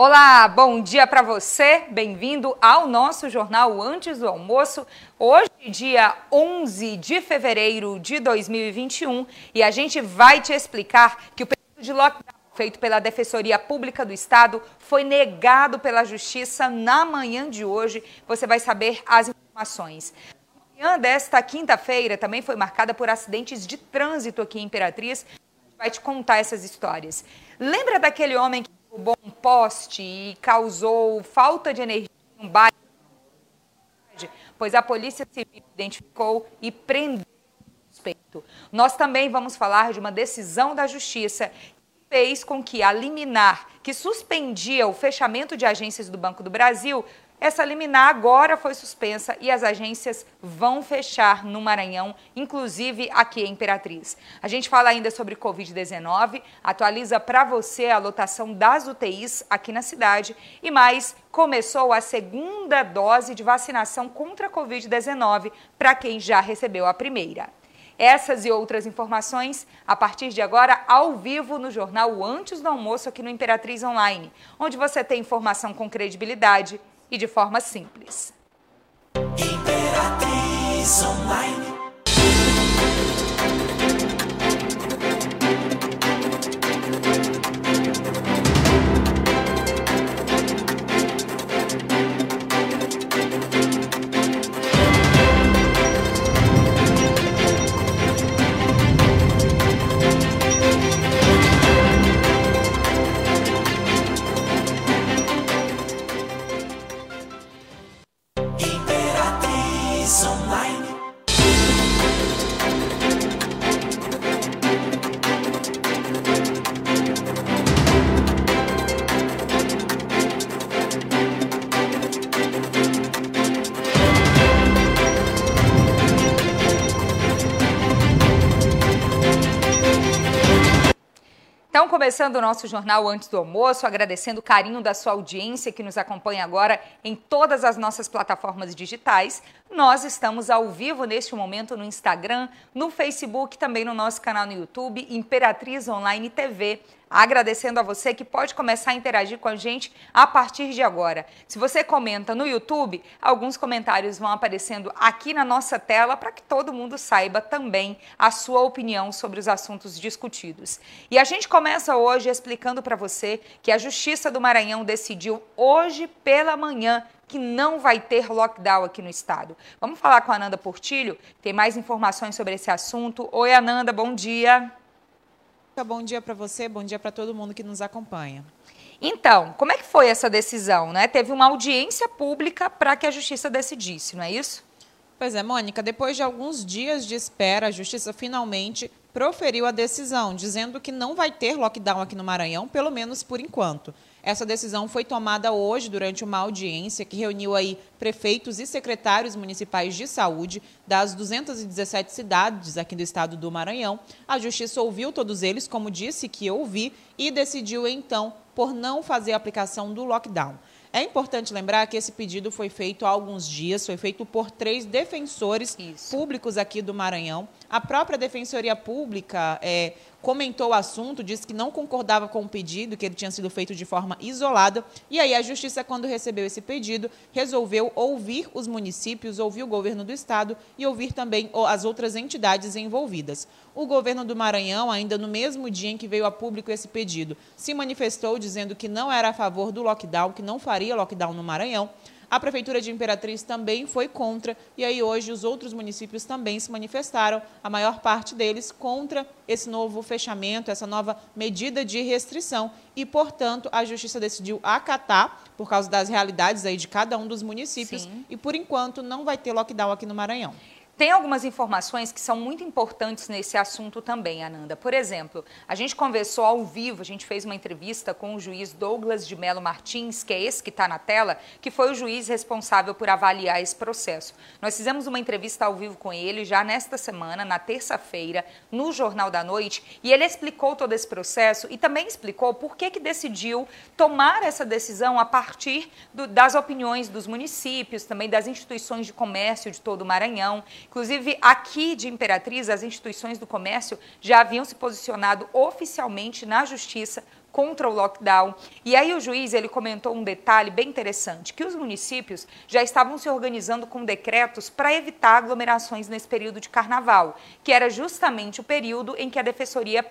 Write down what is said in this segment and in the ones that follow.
Olá, bom dia para você. Bem-vindo ao nosso jornal Antes do Almoço. Hoje, dia 11 de fevereiro de 2021, e a gente vai te explicar que o período de lockdown feito pela Defensoria Pública do Estado foi negado pela Justiça na manhã de hoje. Você vai saber as informações. A manhã desta quinta-feira também foi marcada por acidentes de trânsito aqui em Imperatriz. Vai te contar essas histórias. Lembra daquele homem que um poste e causou falta de energia em um bairro, pois a Polícia Civil identificou e prendeu o suspeito. Nós também vamos falar de uma decisão da Justiça que fez com que a liminar que suspendia o fechamento de agências do Banco do Brasil essa liminar agora foi suspensa e as agências vão fechar no Maranhão, inclusive aqui em Imperatriz. A gente fala ainda sobre Covid-19, atualiza para você a lotação das UTIs aqui na cidade e mais, começou a segunda dose de vacinação contra a Covid-19 para quem já recebeu a primeira. Essas e outras informações a partir de agora ao vivo no jornal Antes do Almoço aqui no Imperatriz Online, onde você tem informação com credibilidade e de forma simples. Imperatriz Online. Começando o nosso jornal antes do almoço, agradecendo o carinho da sua audiência que nos acompanha agora em todas as nossas plataformas digitais. Nós estamos ao vivo neste momento no Instagram, no Facebook, também no nosso canal no YouTube, Imperatriz Online TV agradecendo a você que pode começar a interagir com a gente a partir de agora. Se você comenta no YouTube, alguns comentários vão aparecendo aqui na nossa tela para que todo mundo saiba também a sua opinião sobre os assuntos discutidos. E a gente começa hoje explicando para você que a Justiça do Maranhão decidiu hoje pela manhã que não vai ter lockdown aqui no estado. Vamos falar com a Ananda Portilho, tem mais informações sobre esse assunto. Oi, Ananda, bom dia. Bom dia para você, bom dia para todo mundo que nos acompanha. Então, como é que foi essa decisão? Né? Teve uma audiência pública para que a justiça decidisse, não é isso? Pois é, Mônica, depois de alguns dias de espera, a justiça finalmente proferiu a decisão, dizendo que não vai ter lockdown aqui no Maranhão, pelo menos por enquanto. Essa decisão foi tomada hoje durante uma audiência que reuniu aí prefeitos e secretários municipais de saúde das 217 cidades aqui do estado do Maranhão. A justiça ouviu todos eles, como disse que ouvi, e decidiu então por não fazer a aplicação do lockdown. É importante lembrar que esse pedido foi feito há alguns dias, foi feito por três defensores Isso. públicos aqui do Maranhão. A própria Defensoria Pública é, comentou o assunto, disse que não concordava com o pedido, que ele tinha sido feito de forma isolada. E aí a Justiça, quando recebeu esse pedido, resolveu ouvir os municípios, ouvir o governo do Estado e ouvir também as outras entidades envolvidas. O governo do Maranhão, ainda no mesmo dia em que veio a público esse pedido, se manifestou dizendo que não era a favor do lockdown, que não faria lockdown no Maranhão. A Prefeitura de Imperatriz também foi contra, e aí hoje os outros municípios também se manifestaram, a maior parte deles contra esse novo fechamento, essa nova medida de restrição. E, portanto, a Justiça decidiu acatar, por causa das realidades aí de cada um dos municípios, Sim. e por enquanto não vai ter lockdown aqui no Maranhão. Tem algumas informações que são muito importantes nesse assunto também, Ananda. Por exemplo, a gente conversou ao vivo, a gente fez uma entrevista com o juiz Douglas de Melo Martins, que é esse que está na tela, que foi o juiz responsável por avaliar esse processo. Nós fizemos uma entrevista ao vivo com ele já nesta semana, na terça-feira, no Jornal da Noite, e ele explicou todo esse processo e também explicou por que, que decidiu tomar essa decisão a partir do, das opiniões dos municípios, também das instituições de comércio de todo o Maranhão Inclusive, aqui de Imperatriz, as instituições do comércio já haviam se posicionado oficialmente na justiça contra o lockdown. E aí o juiz ele comentou um detalhe bem interessante, que os municípios já estavam se organizando com decretos para evitar aglomerações nesse período de carnaval, que era justamente o período em que a defensoria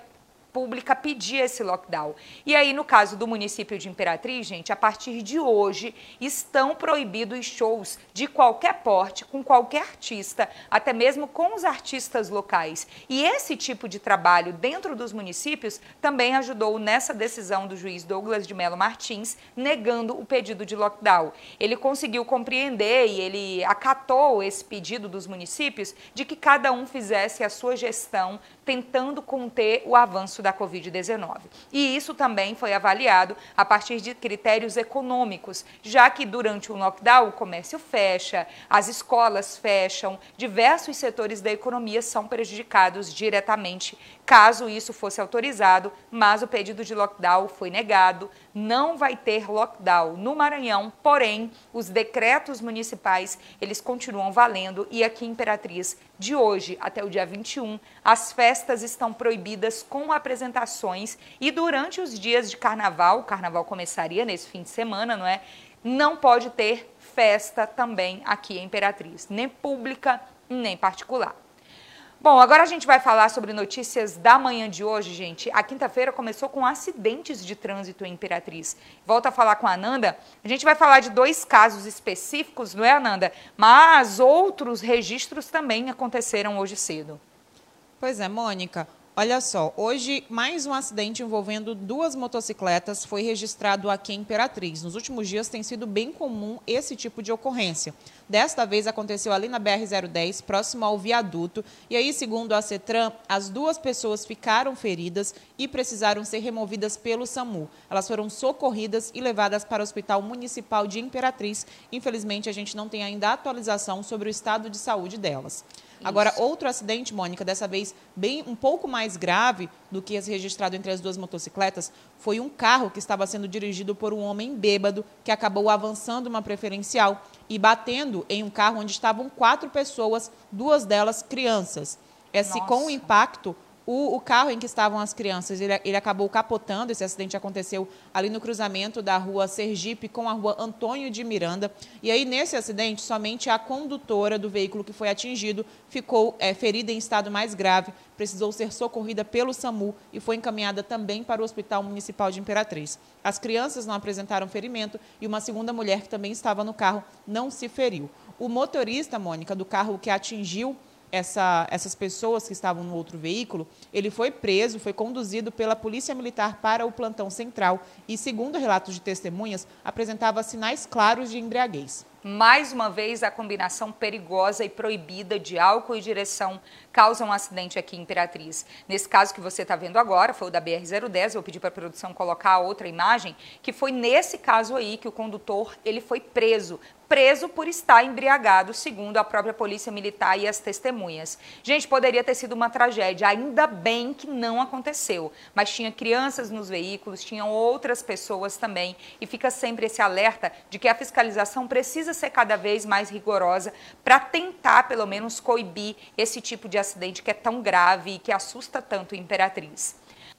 pública pedir esse lockdown. E aí, no caso do município de Imperatriz, gente, a partir de hoje estão proibidos shows de qualquer porte, com qualquer artista, até mesmo com os artistas locais. E esse tipo de trabalho dentro dos municípios também ajudou nessa decisão do juiz Douglas de Melo Martins, negando o pedido de lockdown. Ele conseguiu compreender e ele acatou esse pedido dos municípios de que cada um fizesse a sua gestão tentando conter o avanço da Covid-19. E isso também foi avaliado a partir de critérios econômicos, já que durante o lockdown o comércio fecha, as escolas fecham, diversos setores da economia são prejudicados diretamente caso isso fosse autorizado, mas o pedido de lockdown foi negado. Não vai ter lockdown no Maranhão, porém, os decretos municipais, eles continuam valendo e aqui em Imperatriz, de hoje até o dia 21, as festas estão proibidas com apresentações e durante os dias de carnaval, o carnaval começaria nesse fim de semana, não é? Não pode ter festa também aqui em Imperatriz, nem pública, nem particular. Bom, agora a gente vai falar sobre notícias da manhã de hoje, gente. A quinta-feira começou com acidentes de trânsito em Imperatriz. Volto a falar com a Ananda. A gente vai falar de dois casos específicos, não é, Ananda? Mas outros registros também aconteceram hoje cedo. Pois é, Mônica. Olha só, hoje mais um acidente envolvendo duas motocicletas foi registrado aqui em Imperatriz. Nos últimos dias tem sido bem comum esse tipo de ocorrência. Desta vez aconteceu ali na BR-010, próximo ao viaduto. E aí, segundo a CETRAN, as duas pessoas ficaram feridas e precisaram ser removidas pelo SAMU. Elas foram socorridas e levadas para o Hospital Municipal de Imperatriz. Infelizmente, a gente não tem ainda atualização sobre o estado de saúde delas. Agora, outro acidente, Mônica, dessa vez bem um pouco mais grave do que esse registrado entre as duas motocicletas, foi um carro que estava sendo dirigido por um homem bêbado que acabou avançando uma preferencial e batendo em um carro onde estavam quatro pessoas, duas delas crianças. Esse, com o impacto, o, o, carro em que estavam as crianças, ele, ele, acabou capotando. Esse acidente aconteceu ali no cruzamento da rua Sergipe com a rua Antônio de Miranda. E aí, nesse acidente, somente a condutora do veículo que foi atingido ficou é, ferida em estado mais grave, precisou ser socorrida pelo SAMU e foi encaminhada também para o Hospital Municipal de Imperatriz. As crianças não apresentaram ferimento e uma segunda mulher que também estava no carro não se feriu. O motorista, Mônica, do carro que atingiu essa, essas pessoas que estavam no outro veículo, ele foi preso, foi conduzido pela Polícia Militar para o plantão central e, segundo relatos de testemunhas, apresentava sinais claros de embriaguez. Mais uma vez, a combinação perigosa e proibida de álcool e direção causa um acidente aqui em Imperatriz. Nesse caso que você está vendo agora, foi o da BR-010, vou pedir para a produção colocar outra imagem, que foi nesse caso aí que o condutor ele foi preso preso por estar embriagado, segundo a própria polícia militar e as testemunhas. Gente, poderia ter sido uma tragédia, ainda bem que não aconteceu, mas tinha crianças nos veículos, tinham outras pessoas também, e fica sempre esse alerta de que a fiscalização precisa ser cada vez mais rigorosa para tentar, pelo menos, coibir esse tipo de acidente que é tão grave e que assusta tanto a Imperatriz.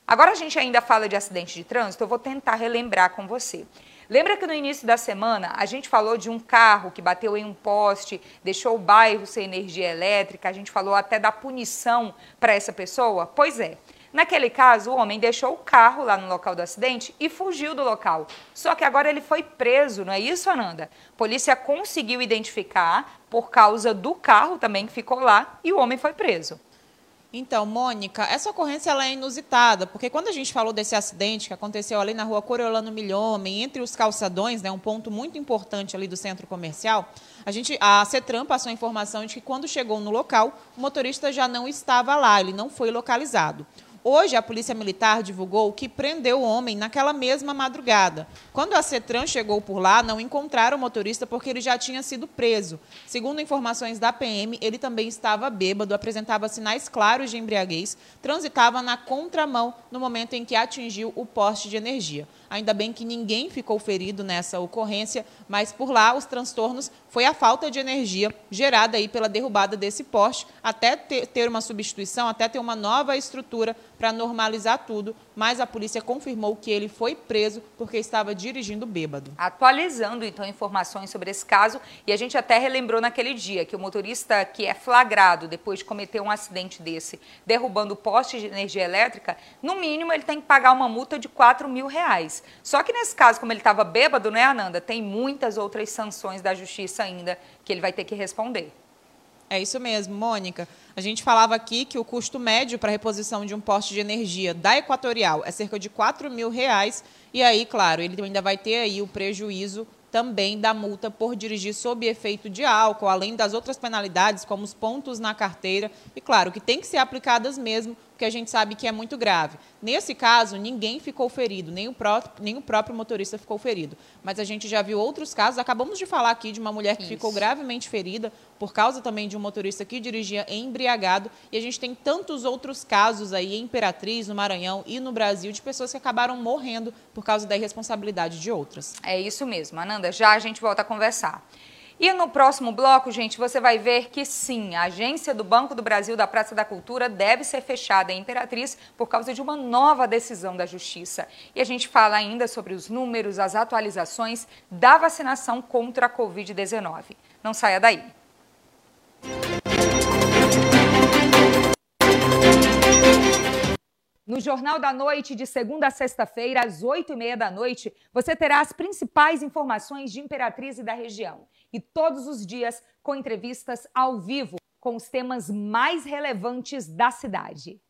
Agora a gente ainda fala de acidente de trânsito, eu vou tentar relembrar com você. Lembra que no início da semana a gente falou de um carro que bateu em um poste, deixou o bairro sem energia elétrica, a gente falou até da punição para essa pessoa? Pois é. Naquele caso, o homem deixou o carro lá no local do acidente e fugiu do local. Só que agora ele foi preso, não é isso, Ananda? Polícia conseguiu identificar por causa do carro também que ficou lá e o homem foi preso. Então, Mônica, essa ocorrência ela é inusitada, porque quando a gente falou desse acidente que aconteceu ali na rua Coriolano Milhomem, entre os calçadões, né, um ponto muito importante ali do centro comercial, a, gente, a CETRAN passou a informação de que quando chegou no local, o motorista já não estava lá, ele não foi localizado. Hoje, a Polícia Militar divulgou que prendeu o homem naquela mesma madrugada. Quando a CETRAN chegou por lá, não encontraram o motorista porque ele já tinha sido preso. Segundo informações da PM, ele também estava bêbado, apresentava sinais claros de embriaguez, transitava na contramão no momento em que atingiu o poste de energia. Ainda bem que ninguém ficou ferido nessa ocorrência, mas por lá os transtornos foi a falta de energia gerada aí pela derrubada desse poste, até ter uma substituição, até ter uma nova estrutura para normalizar tudo, mas a polícia confirmou que ele foi preso porque estava dirigindo bêbado. Atualizando então informações sobre esse caso, e a gente até relembrou naquele dia que o motorista que é flagrado depois de cometer um acidente desse, derrubando poste de energia elétrica, no mínimo ele tem que pagar uma multa de 4 mil reais. Só que nesse caso, como ele estava bêbado, né, Ananda, tem muitas outras sanções da justiça ainda que ele vai ter que responder. É isso mesmo, Mônica. A gente falava aqui que o custo médio para a reposição de um poste de energia da Equatorial é cerca de 4 mil reais. E aí, claro, ele ainda vai ter aí o prejuízo também da multa por dirigir sob efeito de álcool, além das outras penalidades, como os pontos na carteira. E claro, que tem que ser aplicadas mesmo, porque a gente sabe que é muito grave. Nesse caso, ninguém ficou ferido, nem o, próprio, nem o próprio motorista ficou ferido. Mas a gente já viu outros casos, acabamos de falar aqui de uma mulher que Isso. ficou gravemente ferida por causa também de um motorista que dirigia embriagado. E a gente tem tantos outros casos aí em Imperatriz, no Maranhão e no Brasil, de pessoas que acabaram morrendo por causa da irresponsabilidade de outras. É isso mesmo, Ananda. Já a gente volta a conversar. E no próximo bloco, gente, você vai ver que sim, a agência do Banco do Brasil da Praça da Cultura deve ser fechada em Imperatriz por causa de uma nova decisão da Justiça. E a gente fala ainda sobre os números, as atualizações da vacinação contra a Covid-19. Não saia daí. No Jornal da Noite, de segunda a sexta-feira, às oito e meia da noite, você terá as principais informações de Imperatriz e da região. E todos os dias com entrevistas ao vivo com os temas mais relevantes da cidade.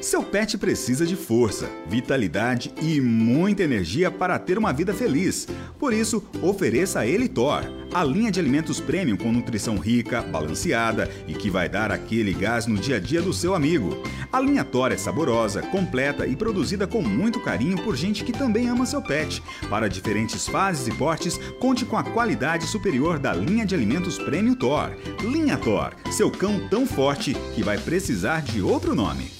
Seu pet precisa de força, vitalidade e muita energia para ter uma vida feliz. Por isso, ofereça a ele Thor, a linha de alimentos premium com nutrição rica, balanceada e que vai dar aquele gás no dia a dia do seu amigo. A linha Thor é saborosa, completa e produzida com muito carinho por gente que também ama seu pet. Para diferentes fases e portes, conte com a qualidade superior da linha de alimentos premium Thor. Linha Thor, seu cão tão forte que vai precisar de outro nome.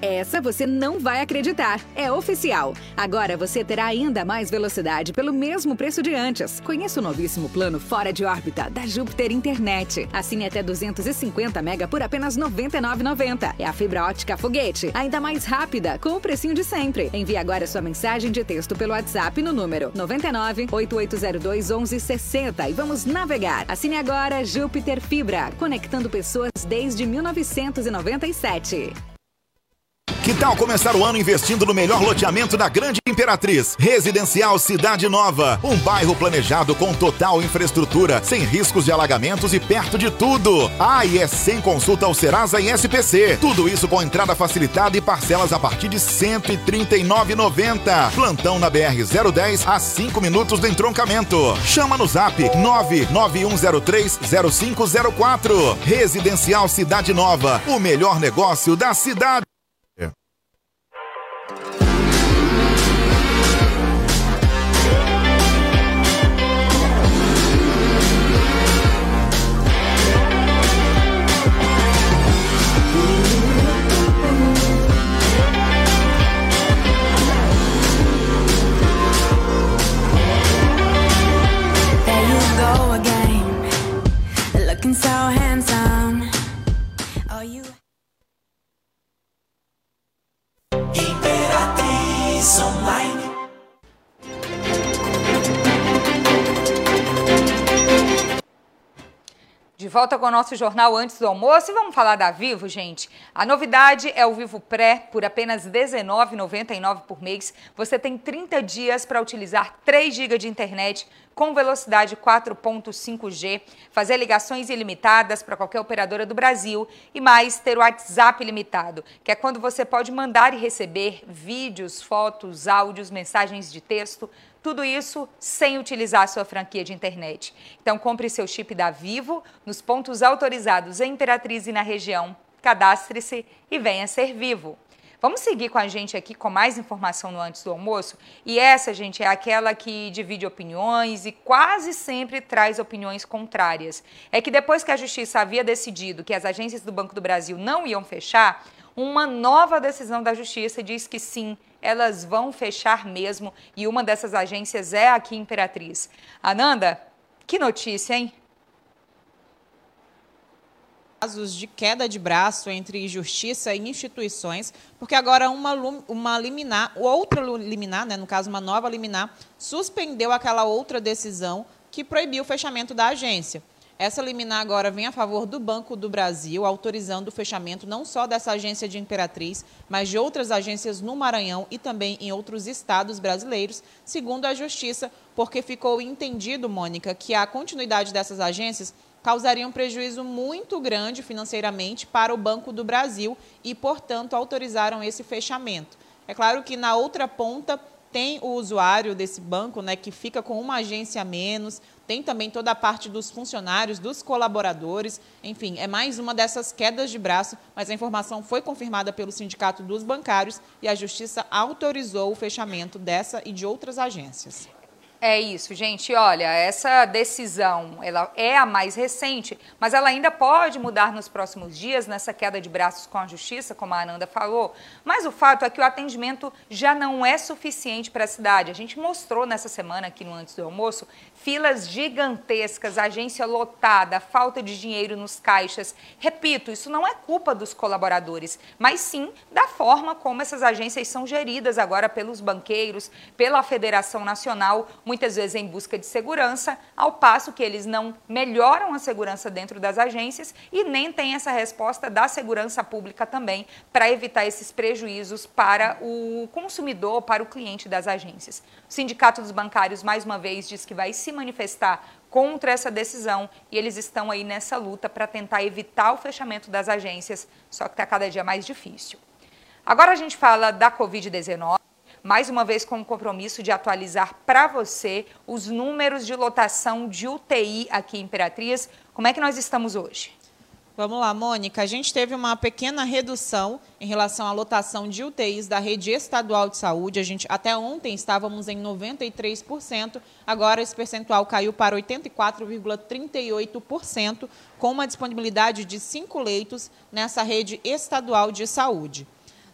Essa você não vai acreditar. É oficial. Agora você terá ainda mais velocidade pelo mesmo preço de antes. Conheça o novíssimo plano Fora de Órbita da Júpiter Internet. Assine até 250 mega por apenas R$ 99,90. É a fibra ótica foguete, ainda mais rápida, com o precinho de sempre. Envie agora sua mensagem de texto pelo WhatsApp no número 99 8802 1160 e vamos navegar. Assine agora Júpiter Fibra, conectando pessoas desde 1997. Que tal começar o ano investindo no melhor loteamento da Grande Imperatriz? Residencial Cidade Nova. Um bairro planejado com total infraestrutura, sem riscos de alagamentos e perto de tudo. Ah, e é sem consulta ao Serasa e SPC. Tudo isso com entrada facilitada e parcelas a partir de R$ 139,90. Plantão na BR-010 a 5 minutos do entroncamento. Chama no zap 991030504. Residencial Cidade Nova. O melhor negócio da cidade. So. Volta com o nosso jornal antes do almoço e vamos falar da Vivo, gente. A novidade é o Vivo Pré, por apenas R$19,99 por mês. Você tem 30 dias para utilizar 3 GB de internet com velocidade 4.5G, fazer ligações ilimitadas para qualquer operadora do Brasil e mais ter o WhatsApp ilimitado, que é quando você pode mandar e receber vídeos, fotos, áudios, mensagens de texto tudo isso sem utilizar a sua franquia de internet. Então compre seu chip da Vivo nos pontos autorizados em Imperatriz e na região. Cadastre-se e venha ser vivo. Vamos seguir com a gente aqui com mais informação no Antes do Almoço? E essa, gente, é aquela que divide opiniões e quase sempre traz opiniões contrárias. É que depois que a Justiça havia decidido que as agências do Banco do Brasil não iam fechar, uma nova decisão da Justiça diz que sim, elas vão fechar mesmo e uma dessas agências é aqui Imperatriz. Ananda, que notícia, hein? casos de queda de braço entre justiça e instituições, porque agora uma, uma liminar, outra liminar, né, no caso uma nova liminar, suspendeu aquela outra decisão que proibiu o fechamento da agência. Essa liminar agora vem a favor do Banco do Brasil, autorizando o fechamento não só dessa agência de Imperatriz, mas de outras agências no Maranhão e também em outros estados brasileiros, segundo a Justiça, porque ficou entendido, Mônica, que a continuidade dessas agências causaria um prejuízo muito grande financeiramente para o Banco do Brasil e, portanto, autorizaram esse fechamento. É claro que na outra ponta tem o usuário desse banco, né, que fica com uma agência a menos, tem também toda a parte dos funcionários, dos colaboradores, enfim, é mais uma dessas quedas de braço, mas a informação foi confirmada pelo Sindicato dos Bancários e a Justiça autorizou o fechamento dessa e de outras agências. É isso, gente. Olha, essa decisão ela é a mais recente, mas ela ainda pode mudar nos próximos dias nessa queda de braços com a justiça, como a Ananda falou. Mas o fato é que o atendimento já não é suficiente para a cidade. A gente mostrou nessa semana aqui no Antes do Almoço filas gigantescas, agência lotada, falta de dinheiro nos caixas. Repito, isso não é culpa dos colaboradores, mas sim da forma como essas agências são geridas agora pelos banqueiros, pela Federação Nacional muitas vezes em busca de segurança, ao passo que eles não melhoram a segurança dentro das agências e nem têm essa resposta da segurança pública também para evitar esses prejuízos para o consumidor, para o cliente das agências. O Sindicato dos Bancários, mais uma vez, diz que vai se manifestar contra essa decisão e eles estão aí nessa luta para tentar evitar o fechamento das agências, só que está cada dia mais difícil. Agora a gente fala da Covid-19 mais uma vez com o compromisso de atualizar para você os números de lotação de UTI aqui em Imperatriz. Como é que nós estamos hoje? Vamos lá, Mônica. A gente teve uma pequena redução em relação à lotação de UTIs da rede estadual de saúde. A gente até ontem estávamos em 93%, agora esse percentual caiu para 84,38%, com uma disponibilidade de cinco leitos nessa rede estadual de saúde.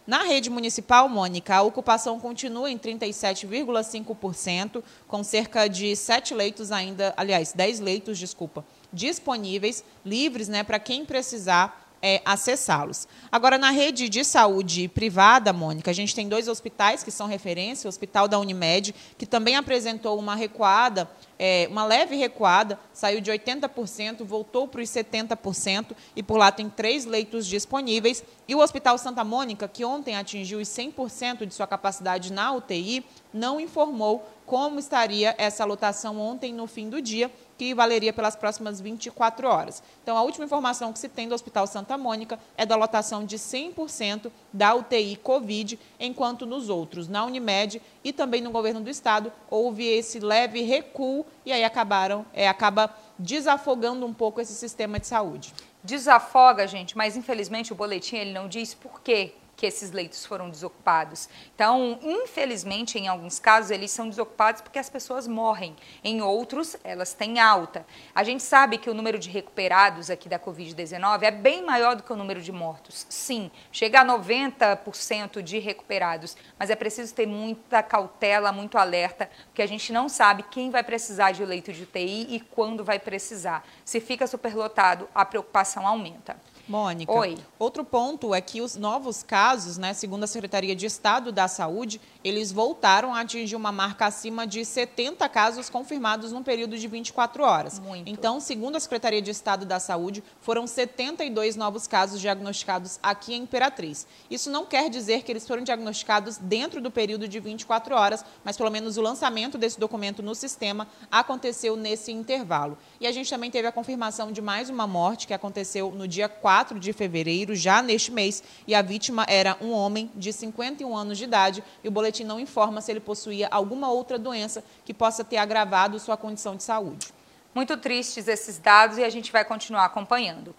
Na rede municipal, Mônica, a ocupação continua em 37,5%, com cerca de 7 leitos ainda, aliás, 10 leitos, desculpa, disponíveis, livres né, para quem precisar é, acessá-los. Agora, na rede de saúde privada, Mônica, a gente tem dois hospitais que são referência, o Hospital da Unimed, que também apresentou uma recuada é, uma leve recuada, saiu de 80%, voltou para os 70%, e por lá tem três leitos disponíveis. E o Hospital Santa Mônica, que ontem atingiu os 100% de sua capacidade na UTI, não informou como estaria essa lotação ontem no fim do dia, que valeria pelas próximas 24 horas. Então, a última informação que se tem do Hospital Santa Mônica é da lotação de 100% da UTI Covid, enquanto nos outros, na Unimed e também no governo do estado, houve esse leve recuo e aí acabaram, é, acaba desafogando um pouco esse sistema de saúde. Desafoga, gente, mas infelizmente o boletim ele não diz por quê que esses leitos foram desocupados. Então, infelizmente, em alguns casos, eles são desocupados porque as pessoas morrem. Em outros, elas têm alta. A gente sabe que o número de recuperados aqui da Covid-19 é bem maior do que o número de mortos. Sim, chega a 90% de recuperados, mas é preciso ter muita cautela, muito alerta, porque a gente não sabe quem vai precisar de leito de UTI e quando vai precisar. Se fica superlotado, a preocupação aumenta. Mônica, Oi. outro ponto é que os novos casos, né, segundo a Secretaria de Estado da Saúde, eles voltaram a atingir uma marca acima de 70 casos confirmados num período de 24 horas. Muito. Então, segundo a Secretaria de Estado da Saúde, foram 72 novos casos diagnosticados aqui em Imperatriz. Isso não quer dizer que eles foram diagnosticados dentro do período de 24 horas, mas pelo menos o lançamento desse documento no sistema aconteceu nesse intervalo. E a gente também teve a confirmação de mais uma morte que aconteceu no dia 4 4 de fevereiro, já neste mês, e a vítima era um homem de 51 anos de idade e o boletim não informa se ele possuía alguma outra doença que possa ter agravado sua condição de saúde. Muito tristes esses dados e a gente vai continuar acompanhando.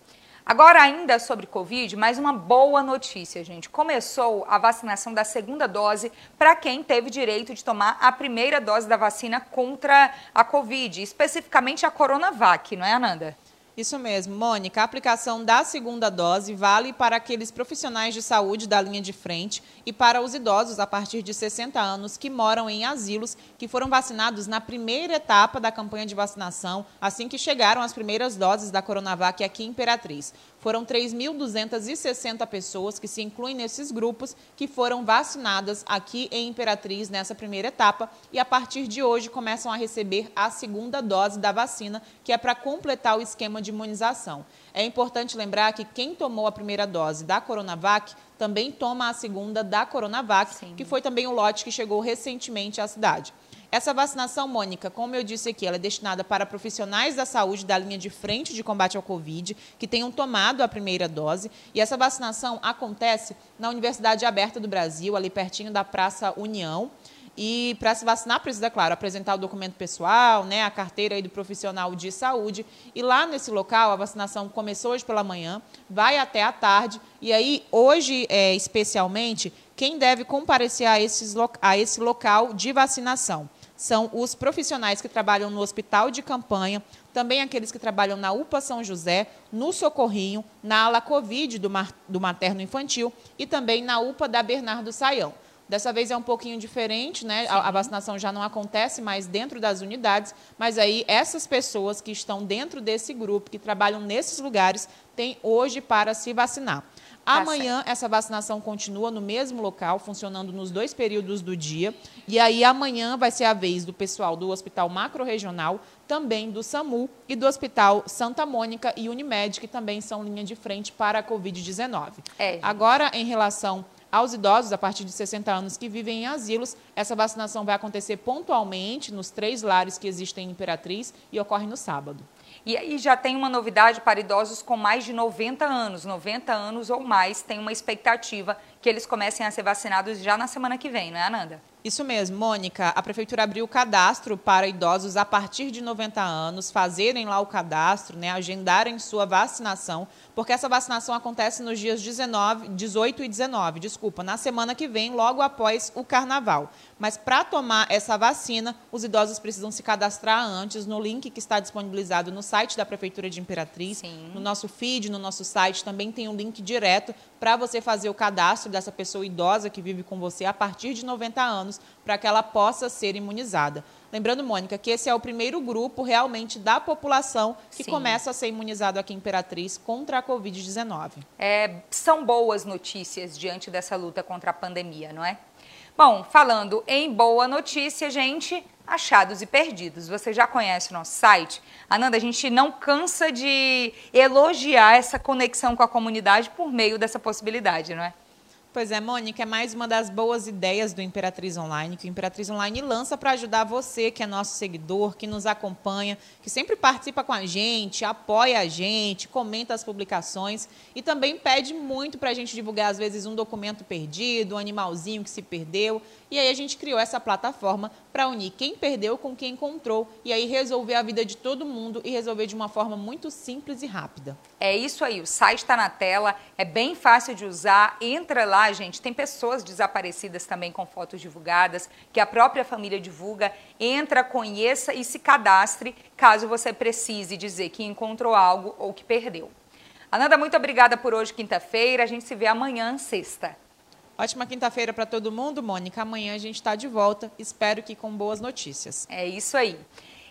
Agora, ainda sobre Covid, mais uma boa notícia, gente. Começou a vacinação da segunda dose para quem teve direito de tomar a primeira dose da vacina contra a Covid, especificamente a Coronavac, não é, Ananda? Isso mesmo, Mônica. A aplicação da segunda dose vale para aqueles profissionais de saúde da linha de frente e para os idosos a partir de 60 anos que moram em asilos que foram vacinados na primeira etapa da campanha de vacinação, assim que chegaram as primeiras doses da Coronavac aqui em Imperatriz. Foram 3.260 pessoas que se incluem nesses grupos que foram vacinadas aqui em Imperatriz nessa primeira etapa e a partir de hoje começam a receber a segunda dose da vacina, que é para completar o esquema de imunização. É importante lembrar que quem tomou a primeira dose da Coronavac também toma a segunda da Coronavac, Sim. que foi também o lote que chegou recentemente à cidade. Essa vacinação, Mônica, como eu disse aqui, ela é destinada para profissionais da saúde da linha de frente de combate ao Covid, que tenham tomado a primeira dose. E essa vacinação acontece na Universidade Aberta do Brasil, ali pertinho da Praça União. E para se vacinar, precisa, claro, apresentar o documento pessoal, né, a carteira aí do profissional de saúde. E lá nesse local, a vacinação começou hoje pela manhã, vai até a tarde. E aí, hoje, é, especialmente, quem deve comparecer a, esses, a esse local de vacinação? São os profissionais que trabalham no hospital de campanha, também aqueles que trabalham na UPA São José, no Socorrinho, na ala Covid do, do materno infantil e também na UPA da Bernardo Saião. Dessa vez é um pouquinho diferente, né? A, a, vacinação já não acontece mais dentro das unidades, mas aí essas pessoas que estão dentro desse grupo, que trabalham nesses lugares, têm hoje para se vacinar. Tá Amanhã, essa vacinação continua no mesmo local, funcionando nos dois períodos do dia. E aí, amanhã vai ser a vez do pessoal do Hospital Macro-Regional, também do SAMU e do Hospital Santa Mônica e Unimed, que também são linha de frente para a Covid-19. É. Agora, em relação aos idosos a partir de 60 anos que vivem em asilos, essa vacinação vai acontecer pontualmente nos três lares que existem em Imperatriz e ocorre no sábado. E aí já tem uma novidade para idosos com mais de 90 anos, 90 anos ou mais, tem uma expectativa que eles comecem a ser vacinados já na semana que vem, não é, Ananda? Isso mesmo, Mônica. A prefeitura abriu o cadastro para idosos a partir de 90 anos fazerem lá o cadastro, né, agendarem sua vacinação, porque essa vacinação acontece nos dias 19, 18 e 19, desculpa, na semana que vem, logo após o carnaval. Mas para tomar essa vacina, os idosos precisam se cadastrar antes no link que está disponibilizado no site da Prefeitura de Imperatriz, Sim. no nosso feed, no nosso site também tem um link direto para você fazer o cadastro dessa pessoa idosa que vive com você a partir de 90 anos, para que ela possa ser imunizada. Lembrando, Mônica, que esse é o primeiro grupo realmente da população que Sim. começa a ser imunizado aqui em Imperatriz contra a Covid-19. É, são boas notícias diante dessa luta contra a pandemia, não é? Bom, falando em boa notícia, gente, achados e perdidos. Você já conhece o nosso site? Ananda, a gente não cansa de elogiar essa conexão com a comunidade por meio dessa possibilidade, não é? Pois é, Mônica, é mais uma das boas ideias do Imperatriz Online, que o Imperatriz Online lança para ajudar você, que é nosso seguidor, que nos acompanha, que sempre participa com a gente, apoia a gente, comenta as publicações e também pede muito para a gente divulgar, às vezes, um documento perdido, um animalzinho que se perdeu. E aí a gente criou essa plataforma para unir quem perdeu com quem encontrou e aí resolver a vida de todo mundo e resolver de uma forma muito simples e rápida. É isso aí, o site está na tela, é bem fácil de usar. Entra lá, gente. Tem pessoas desaparecidas também com fotos divulgadas, que a própria família divulga. Entra, conheça e se cadastre caso você precise dizer que encontrou algo ou que perdeu. Ananda, muito obrigada por hoje, quinta-feira. A gente se vê amanhã, sexta. Ótima quinta-feira para todo mundo, Mônica. Amanhã a gente está de volta. Espero que com boas notícias. É isso aí.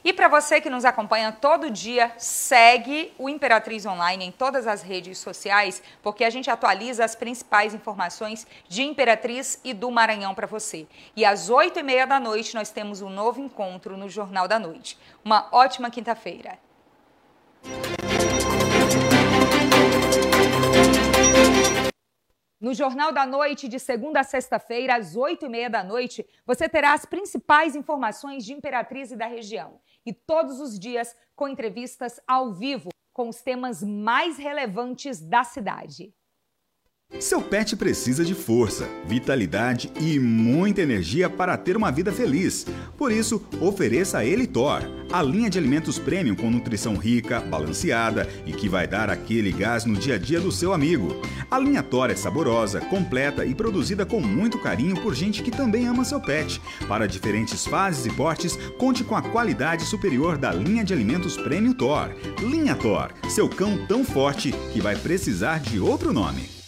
E para você que nos acompanha todo dia, segue o Imperatriz Online em todas as redes sociais, porque a gente atualiza as principais informações de Imperatriz e do Maranhão para você. E às oito e meia da noite nós temos um novo encontro no Jornal da Noite. Uma ótima quinta-feira. No Jornal da Noite, de segunda a sexta-feira, às oito e meia da noite, você terá as principais informações de Imperatriz e da região. E todos os dias com entrevistas ao vivo com os temas mais relevantes da cidade. Seu pet precisa de força, vitalidade e muita energia para ter uma vida feliz. Por isso, ofereça a ele Thor, a linha de alimentos premium com nutrição rica, balanceada e que vai dar aquele gás no dia a dia do seu amigo. A linha Thor é saborosa, completa e produzida com muito carinho por gente que também ama seu pet. Para diferentes fases e portes, conte com a qualidade superior da linha de alimentos premium Thor. Linha Thor, seu cão tão forte que vai precisar de outro nome.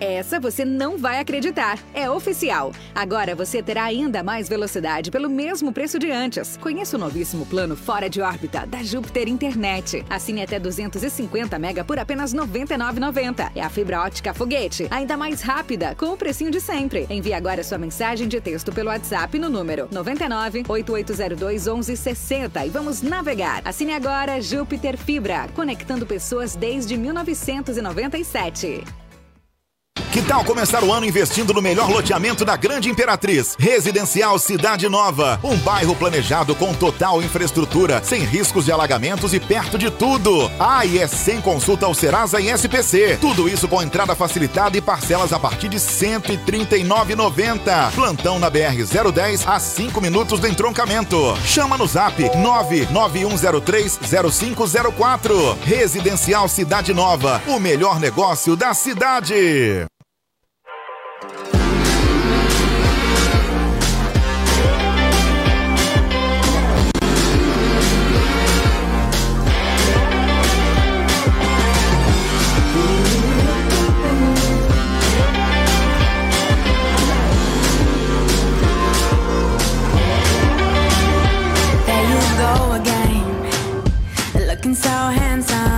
Essa você não vai acreditar. É oficial. Agora você terá ainda mais velocidade pelo mesmo preço de antes. Conheça o novíssimo plano fora de órbita da Júpiter Internet. Assine até 250 mega por apenas R$ 99,90. É a fibra ótica foguete, ainda mais rápida, com o precinho de sempre. Envie agora sua mensagem de texto pelo WhatsApp no número 99 8802 1160 e vamos navegar. Assine agora Júpiter Fibra, conectando pessoas desde 1997. Que tal começar o ano investindo no melhor loteamento da Grande Imperatriz? Residencial Cidade Nova. Um bairro planejado com total infraestrutura, sem riscos de alagamentos e perto de tudo. Ah, e é sem consulta ao Serasa e SPC. Tudo isso com entrada facilitada e parcelas a partir de R$ 139,90. Plantão na BR-010 a 5 minutos do entroncamento. Chama no zap 991030504. Residencial Cidade Nova. O melhor negócio da cidade. Again, looking so handsome.